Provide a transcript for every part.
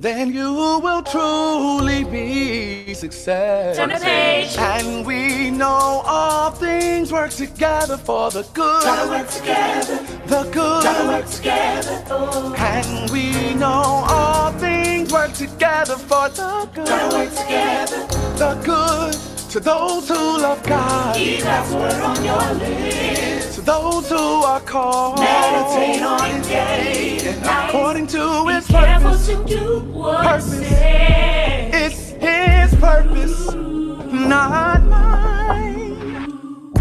then you will truly be success. Turn the page. And we know all things work together for the good. Gotta work together. The good. Gotta work together. Oh. And we know all things work together for the good. Gotta work together. The good to those who love God. Keep God's word on your lips. To those who are called. Meditate on it day and night. According to to do what Purpose. says. It's his purpose, not mine.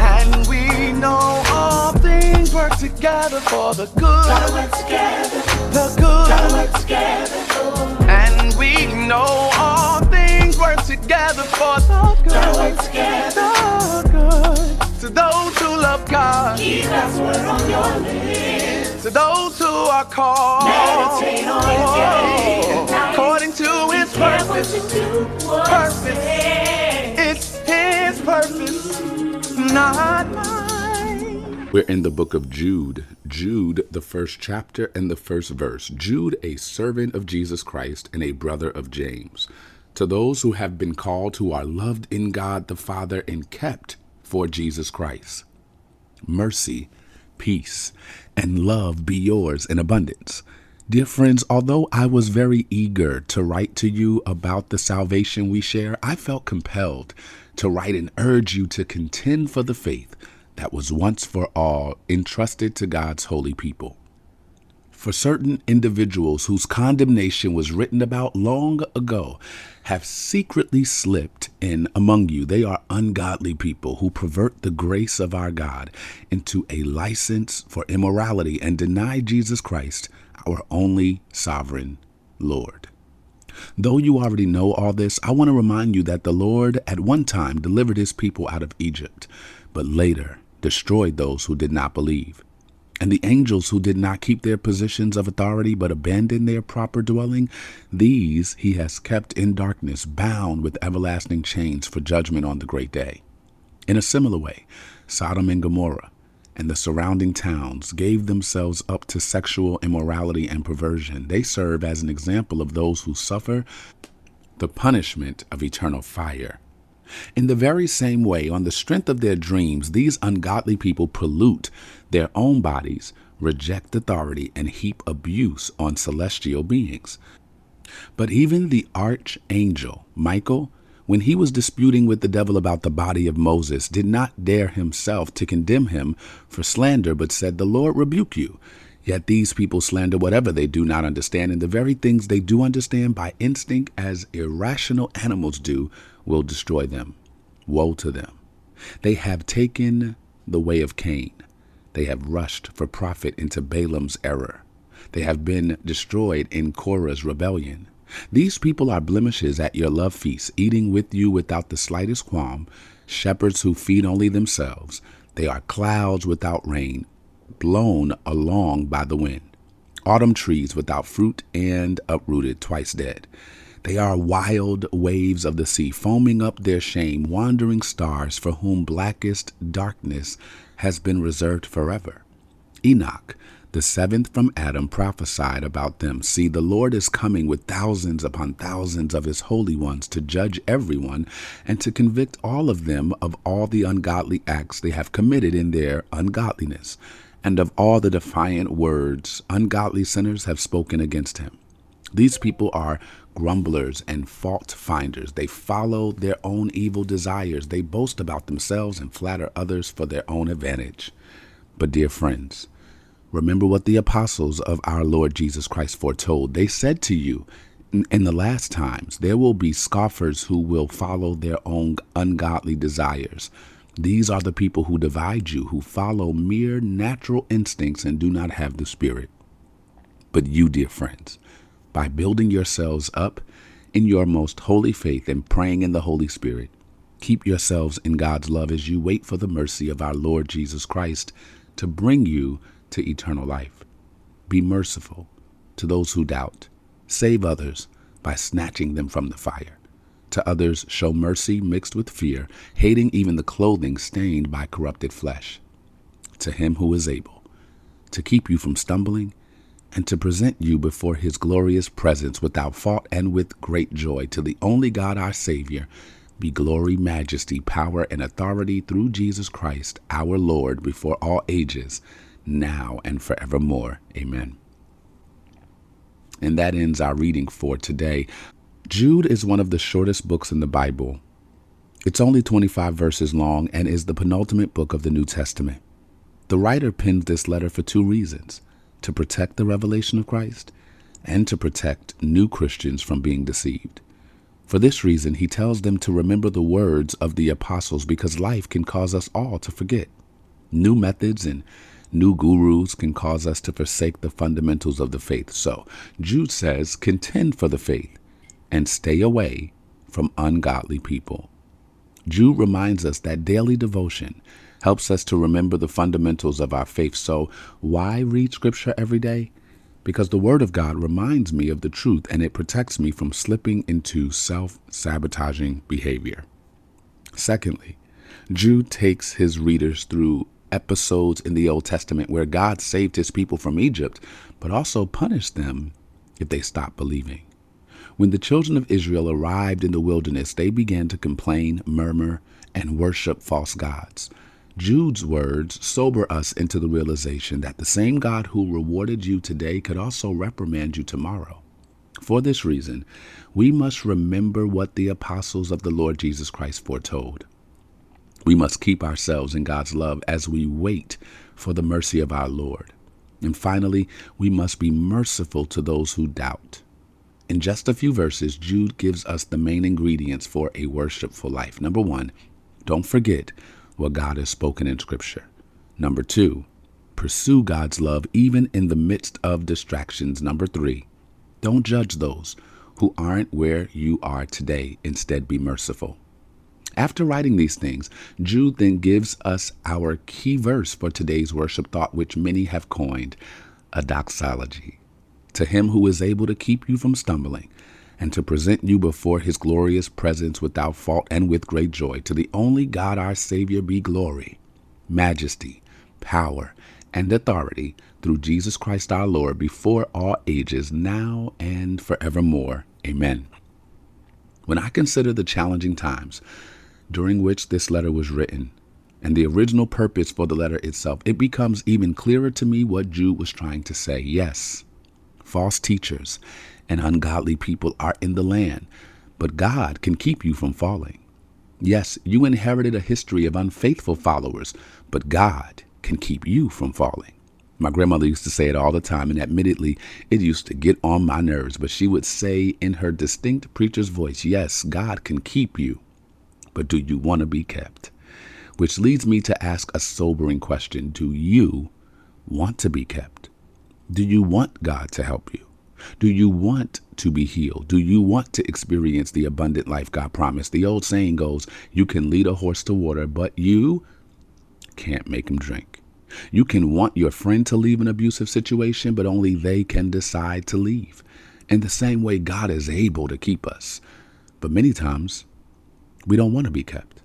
And we know all things work together for the Gotta good. work together. The Gotta good. work together. Oh. And we know all things work together for the Gotta work good. together. The good. To those who love God. Keep God's word on your lips. To those who are called. According to his purpose. Purpose. It's his purpose, not mine. We're in the book of Jude. Jude, the first chapter and the first verse. Jude, a servant of Jesus Christ and a brother of James. To those who have been called, who are loved in God the Father and kept for Jesus Christ. Mercy, peace, and love be yours in abundance. Dear friends, although I was very eager to write to you about the salvation we share, I felt compelled to write and urge you to contend for the faith that was once for all entrusted to God's holy people. For certain individuals whose condemnation was written about long ago have secretly slipped in among you. They are ungodly people who pervert the grace of our God into a license for immorality and deny Jesus Christ, our only sovereign Lord. Though you already know all this, I want to remind you that the Lord at one time delivered his people out of Egypt, but later destroyed those who did not believe. And the angels who did not keep their positions of authority but abandoned their proper dwelling, these he has kept in darkness, bound with everlasting chains for judgment on the great day. In a similar way, Sodom and Gomorrah and the surrounding towns gave themselves up to sexual immorality and perversion. They serve as an example of those who suffer the punishment of eternal fire. In the very same way, on the strength of their dreams, these ungodly people pollute their own bodies, reject authority, and heap abuse on celestial beings. But even the archangel, Michael, when he was disputing with the devil about the body of Moses, did not dare himself to condemn him for slander, but said, The Lord rebuke you. Yet these people slander whatever they do not understand, and the very things they do understand by instinct, as irrational animals do, will destroy them. Woe to them. They have taken the way of Cain. They have rushed for profit into Balaam's error. They have been destroyed in Korah's rebellion. These people are blemishes at your love feast, eating with you without the slightest qualm, shepherds who feed only themselves. They are clouds without rain, blown along by the wind, autumn trees without fruit and uprooted, twice dead. They are wild waves of the sea, foaming up their shame, wandering stars for whom blackest darkness has been reserved forever. Enoch, the seventh from Adam, prophesied about them See, the Lord is coming with thousands upon thousands of his holy ones to judge everyone and to convict all of them of all the ungodly acts they have committed in their ungodliness, and of all the defiant words ungodly sinners have spoken against him. These people are grumblers and fault finders. They follow their own evil desires. They boast about themselves and flatter others for their own advantage. But, dear friends, remember what the apostles of our Lord Jesus Christ foretold. They said to you, in, the last times, there will be scoffers who will follow their own ungodly desires. These are the people who divide you, who follow mere natural instincts and do not have the Spirit. But you, dear friends, by building yourselves up in your most holy faith and praying in the Holy Spirit, keep yourselves in God's love as you wait for the mercy of our Lord Jesus Christ to bring you to eternal life. Be merciful to those who doubt. Save others by snatching them from the fire. To others, show mercy mixed with fear, hating even the clothing stained by corrupted flesh. To him who is able to keep you from stumbling and to present you before his glorious presence without fault and with great joy to the only God our Savior be glory, majesty, power, and authority through Jesus Christ our Lord before all ages, now and forevermore. Amen. And that ends our reading for today. Jude is one of the shortest books in the Bible. It's only 25 verses long and is the penultimate book of the New Testament. The writer penned this letter for two reasons to protect the revelation of Christ and to protect new Christians from being deceived. For this reason, he tells them to remember the words of the apostles because life can cause us all to forget. New methods and new gurus can cause us to forsake the fundamentals of the faith. So, Jude says, contend for the faith and stay away from ungodly people. Jude reminds us that daily devotion helps us to remember the fundamentals of our faith. So, why read Scripture every day? Because the Word of God reminds me of the truth and it protects me from slipping into self sabotaging behavior. Secondly, Jude takes his readers through episodes in the Old Testament where God saved his people from Egypt, but also punished them if they stopped believing. When the children of Israel arrived in the wilderness, they began to complain, murmur, and worship false gods. Jude's words sober us into the realization that the same God who rewarded you today could also reprimand you tomorrow. For this reason, we must remember what the apostles of the Lord Jesus Christ foretold. We must keep ourselves in God's love as we wait for the mercy of our Lord. And finally, we must be merciful to those who doubt. In just a few verses, Jude gives us the main ingredients for a worshipful life. Number one, don't forget what God has spoken in Scripture. Number two, pursue God's love even in the midst of distractions. Number three, don't judge those who aren't where you are today. Instead, be merciful. After writing these things, Jude then gives us our key verse for today's worship thought, which many have coined a doxology. To him who is able to keep you from stumbling and to present you before his glorious presence without fault and with great joy. To the only God our Savior be glory, majesty, power, and authority through Jesus Christ our Lord before all ages, now and forevermore. Amen. When I consider the challenging times during which this letter was written, and the original purpose for the letter itself, it becomes even clearer to me what Jude was trying to say. Yes, false teachers and ungodly people are in the land, but God can keep you from falling. Yes, you inherited a history of unfaithful followers, but God can keep you from falling. My grandmother used to say it all the time, and admittedly, it used to get on my nerves, but she would say in her distinct preacher's voice, Yes, God can keep you, but do you want to be kept? Which leads me to ask a sobering question Do you want to be kept? Do you want God to help you? Do you want to be healed? Do you want to experience the abundant life God promised? The old saying goes, you can lead a horse to water, but you can't make him drink. You can want your friend to leave an abusive situation, but only they can decide to leave. In the same way, God is able to keep us. But many times, we don't want to be kept.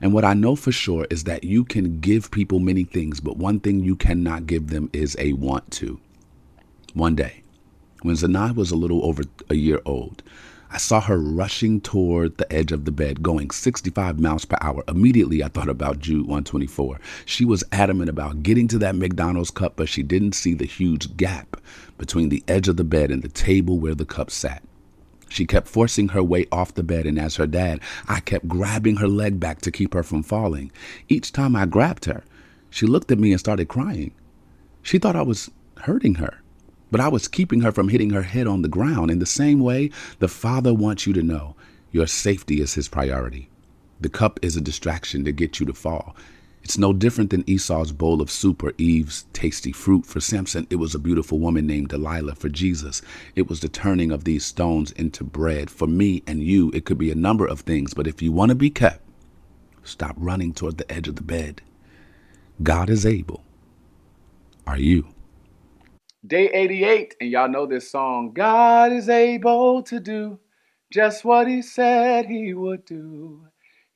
And what I know for sure is that you can give people many things, but one thing you cannot give them is a want to. One day, when Zanai was a little over a year old, I saw her rushing toward the edge of the bed, going 65 miles per hour. Immediately, I thought about Jude 124. She was adamant about getting to that McDonald's cup, but she didn't see the huge gap between the edge of the bed and the table where the cup sat. She kept forcing her way off the bed, and as her dad, I kept grabbing her leg back to keep her from falling. Each time I grabbed her, she looked at me and started crying. She thought I was hurting her but I was keeping her from hitting her head on the ground. In the same way, the Father wants you to know your safety is His priority. The cup is a distraction to get you to fall. It's no different than Esau's bowl of soup or Eve's tasty fruit. For Samson, it was a beautiful woman named Delilah. For Jesus, it was the turning of these stones into bread. For me and you, it could be a number of things, but if you want to be kept, stop running toward the edge of the bed. God is able. Are you? Day 88, and y'all know this song. God is able to do just what he said he would do.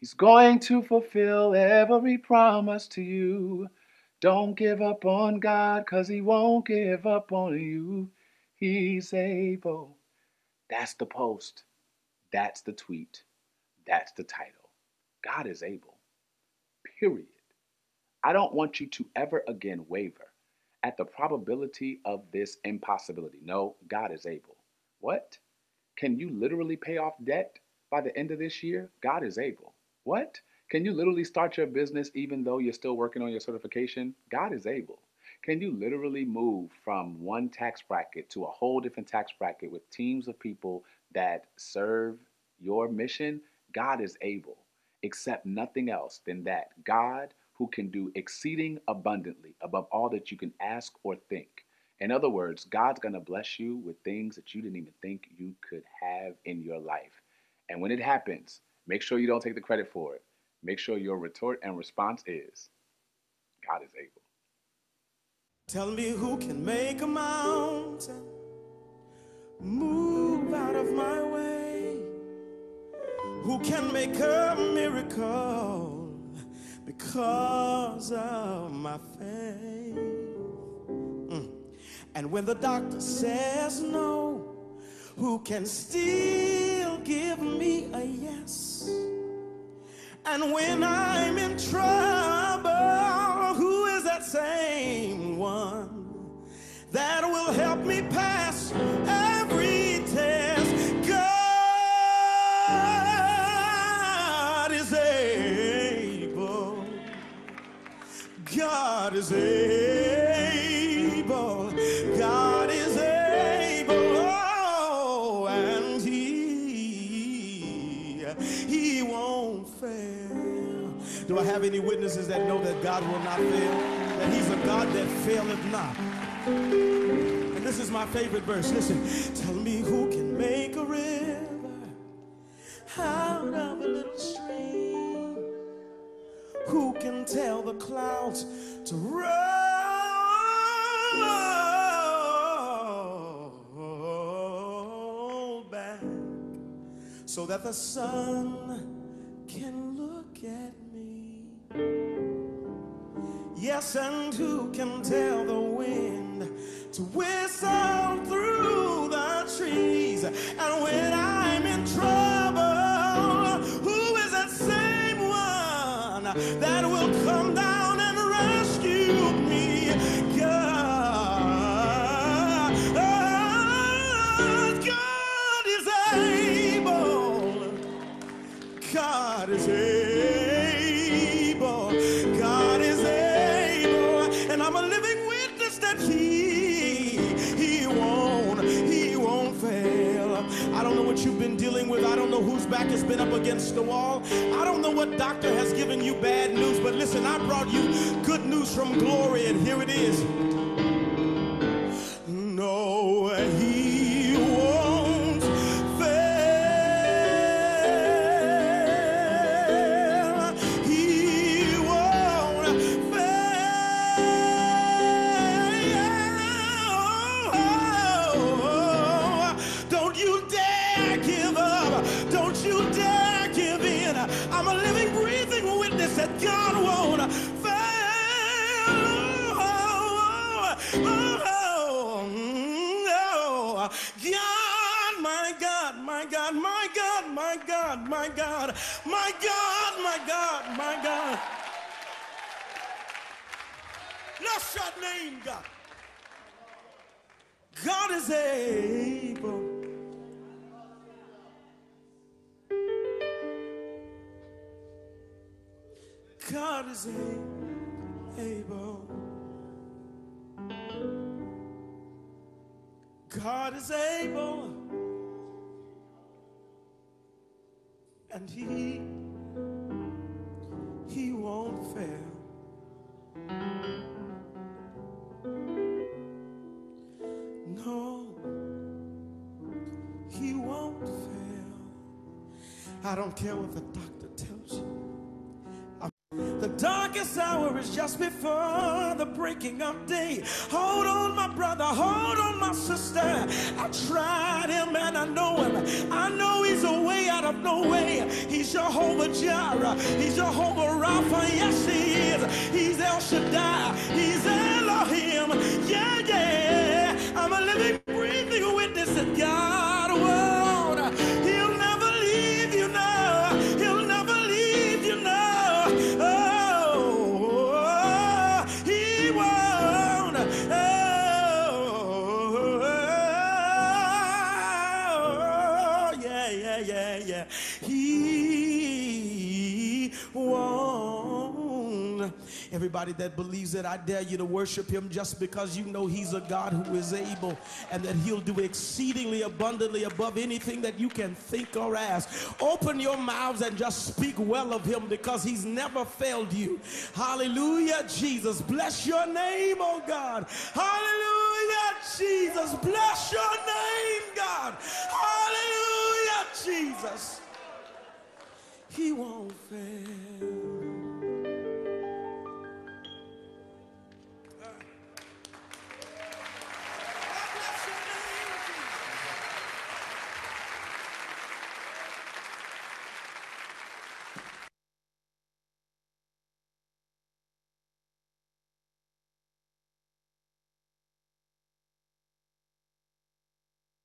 He's going to fulfill every promise to you. Don't give up on God, cause He won't give up on you. He's able. That's the post. That's the tweet. That's the title. God is able. Period. I don't want you to ever again waver at the probability of this impossibility. No, God is able. What? Can you literally pay off debt by the end of this year? God is able. What? Can you literally start your business even though you're still working on your certification? God is able. Can you literally move from one tax bracket to a whole different tax bracket with teams of people that serve your mission? God is able. Accept nothing else than that. God, who can do exceeding abundantly above all that you can ask or think. In other words, God's going to bless you with things that you didn't even think you could have in your life. And when it happens, make sure you don't take the credit for it. Make sure your retort and response is God is able. Tell me who can make a mountain move out of my way? Who can make a miracle because of my faith? Mm. And when the doctor says no, who can still give me a yes? And when I'm in trouble, who is that same one that will help me pass every test? God is able. God is able. Do I have any witnesses that know that God will not fail? That He's a God that faileth not. And this is my favorite verse. Listen, tell me who can make a river out of a little stream. Who can tell the clouds to roll back so that the sun brought you good news from glory, and here it is. No, God, my God, my God, my God, my God. Bless your name, God. God is able. God is able. God is able. And he he won't fail. No. He won't fail. I don't care what the doctor tells you. I- The darkest hour is just before the breaking of day. Hold on, my brother. Hold on, my sister. I tried him and I know him. I know of no way. He's Jehovah Jireh. He's Jehovah Rapha. Yes, he is. He's El Shaddai. He's Elohim. Yeah, yeah. I'm a living, breathing witness that God yeah. He won't. Everybody that believes it, I dare you to worship him just because you know he's a God who is able and that he'll do exceedingly abundantly above anything that you can think or ask. Open your mouths and just speak well of him because he's never failed you. Hallelujah, Jesus. Bless your name, oh God. Hallelujah, Jesus. Bless your name, Jesus. He won't fail.